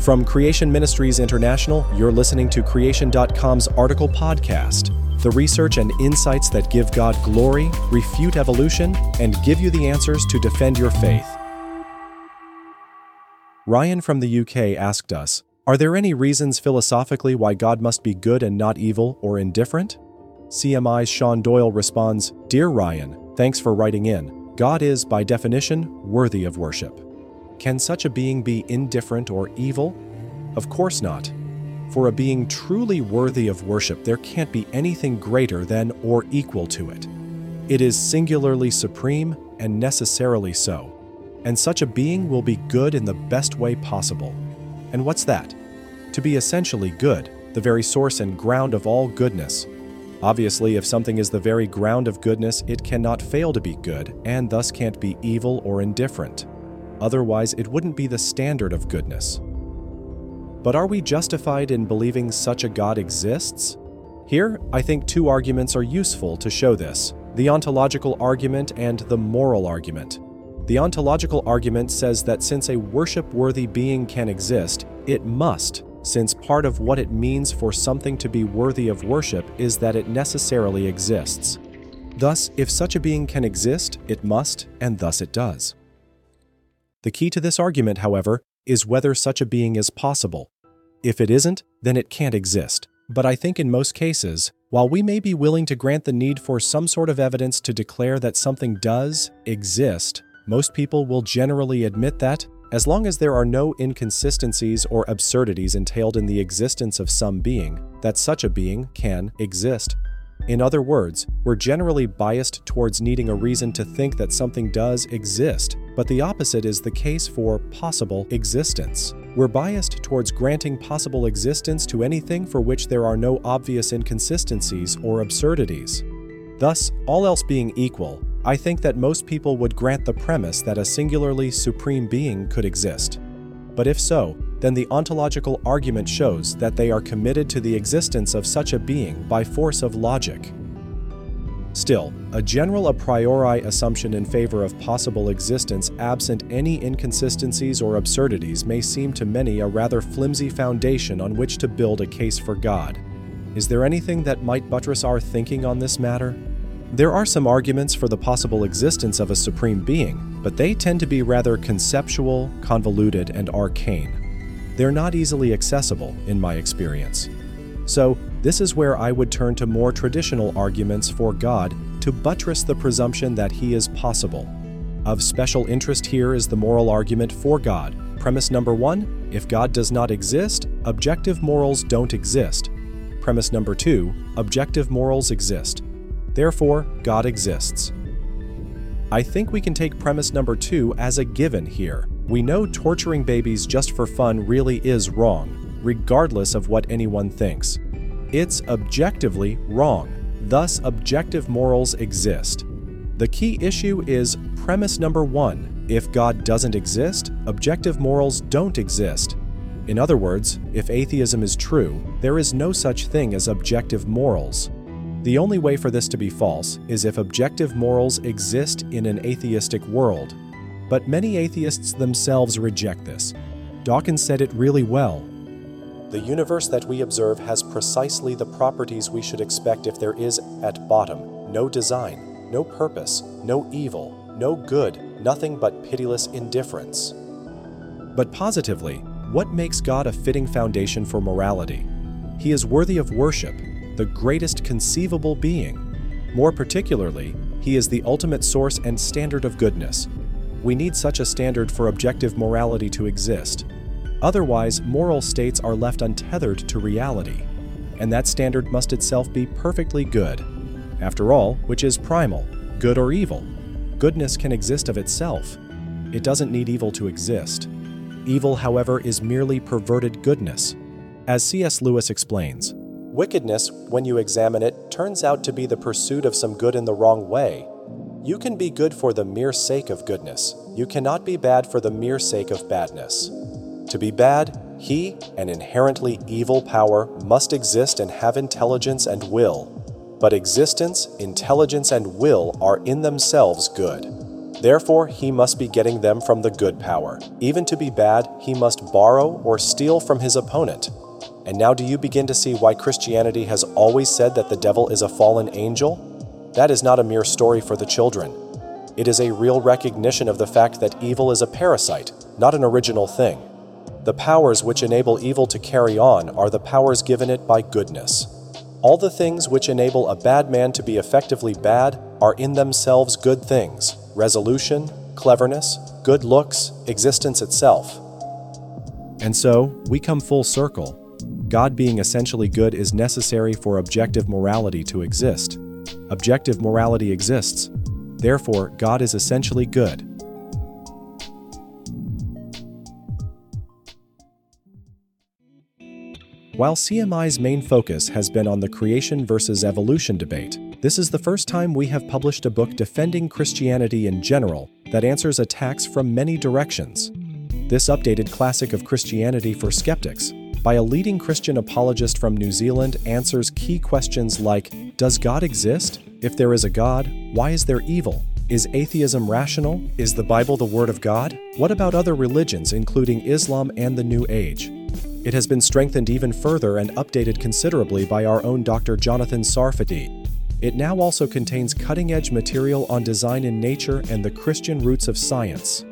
From Creation Ministries International, you're listening to Creation.com's article podcast, the research and insights that give God glory, refute evolution, and give you the answers to defend your faith. Ryan from the UK asked us Are there any reasons philosophically why God must be good and not evil or indifferent? CMI's Shaun Doyle responds Dear Ryan, thanks for writing in. God is, by definition, worthy of worship. Can such a being be indifferent or evil? Of course not. For a being truly worthy of worship, there can't be anything greater than or equal to it. It is singularly supreme and necessarily so. And such a being will be good in the best way possible. And what's that? To be essentially good, the very source and ground of all goodness, Obviously, if something is the very ground of goodness, it cannot fail to be good, and thus can't be evil or indifferent. Otherwise, it wouldn't be the standard of goodness. But are we justified in believing such a God exists? Here, I think two arguments are useful to show this the ontological argument and the moral argument. The ontological argument says that since a worship worthy being can exist, it must since part of what it means for something to be worthy of worship is that it necessarily exists. Thus, if such a being can exist, it must, and thus it does. The key to this argument, however, is whether such a being is possible. If it isn't, then it can't exist. But I think in most cases, while we may be willing to grant the need for some sort of evidence to declare that something does exist, most people will generally admit that, as long as there are no inconsistencies or absurdities entailed in the existence of some being, that such a being can exist. In other words, we're generally biased towards needing a reason to think that something does exist, but the opposite is the case for possible existence. We're biased towards granting possible existence to anything for which there are no obvious inconsistencies or absurdities. Thus, all else being equal, I think that most people would grant the premise that a singularly supreme being could exist. But if so, then the ontological argument shows that they are committed to the existence of such a being by force of logic. Still, a general a priori assumption in favor of possible existence absent any inconsistencies or absurdities may seem to many a rather flimsy foundation on which to build a case for God. Is there anything that might buttress our thinking on this matter? There are some arguments for the possible existence of a supreme being, but they tend to be rather conceptual, convoluted, and arcane. They're not easily accessible, in my experience. So, this is where I would turn to more traditional arguments for God to buttress the presumption that He is possible. Of special interest here is the moral argument for God. Premise number one if God does not exist, objective morals don't exist. Premise number two objective morals exist. Therefore, God exists. I think we can take premise number two as a given here. We know torturing babies just for fun really is wrong, regardless of what anyone thinks. It's objectively wrong, thus, objective morals exist. The key issue is premise number one if God doesn't exist, objective morals don't exist. In other words, if atheism is true, there is no such thing as objective morals. The only way for this to be false is if objective morals exist in an atheistic world. But many atheists themselves reject this. Dawkins said it really well. The universe that we observe has precisely the properties we should expect if there is, at bottom, no design, no purpose, no evil, no good, nothing but pitiless indifference. But positively, what makes God a fitting foundation for morality? He is worthy of worship, the greatest conceivable being. More particularly, he is the ultimate source and standard of goodness. We need such a standard for objective morality to exist. Otherwise, moral states are left untethered to reality, and that standard must itself be perfectly good. After all, which is primal, good or evil? Goodness can exist of itself. It doesn't need evil to exist. Evil, however, is merely perverted goodness. As C.S. Lewis explains, Wickedness, when you examine it, turns out to be the pursuit of some good in the wrong way. You can be good for the mere sake of goodness. You cannot be bad for the mere sake of badness. To be bad, he, an inherently evil power, must exist and have intelligence and will. But existence, intelligence, and will are in themselves good. Therefore, he must be getting them from the good power. Even to be bad, he must borrow or steal from his opponent. And now, do you begin to see why Christianity has always said that the devil is a fallen angel? That is not a mere story for the children. It is a real recognition of the fact that evil is a parasite, not an original thing. The powers which enable evil to carry on are the powers given it by goodness. All the things which enable a bad man to be effectively bad are in themselves good things resolution, cleverness, good looks, existence itself. And so, we come full circle. God being essentially good is necessary for objective morality to exist. Objective morality exists. Therefore, God is essentially good. While CMI's main focus has been on the creation versus evolution debate, this is the first time we have published a book defending Christianity in general that answers attacks from many directions. This updated classic of Christianity for skeptics by a leading Christian apologist from New Zealand answers key questions like Does God exist? If there is a God, why is there evil? Is atheism rational? Is the Bible the Word of God? What about other religions, including Islam and the New Age? It has been strengthened even further and updated considerably by our own Dr. Jonathan Sarfati, it now also contains cutting edge material on design in nature and the Christian roots of science.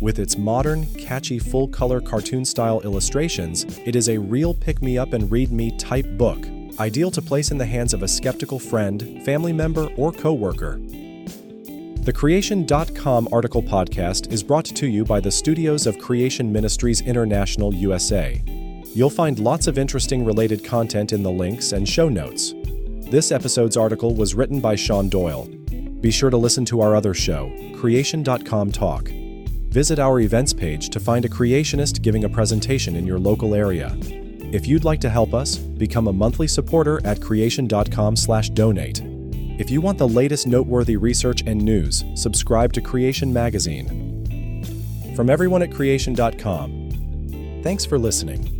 With its modern, catchy full color cartoon style illustrations, it is a real pick me up and read me type book, ideal to place in the hands of a skeptical friend, family member, or coworker. The Creation.com article podcast is brought to you by the studios of Creation Ministries International USA. You'll find lots of interesting related content in the links and show notes. This episode's article was written by Shaun Doyle. Be sure to listen to our other show, Creation.com Talk. Visit our events page to find a creationist giving a presentation in your local area. If you'd like to help us, become a monthly supporter at creation.com/donate. If you want the latest noteworthy research and news, subscribe to Creation Magazine. From everyone at creation.com, thanks for listening.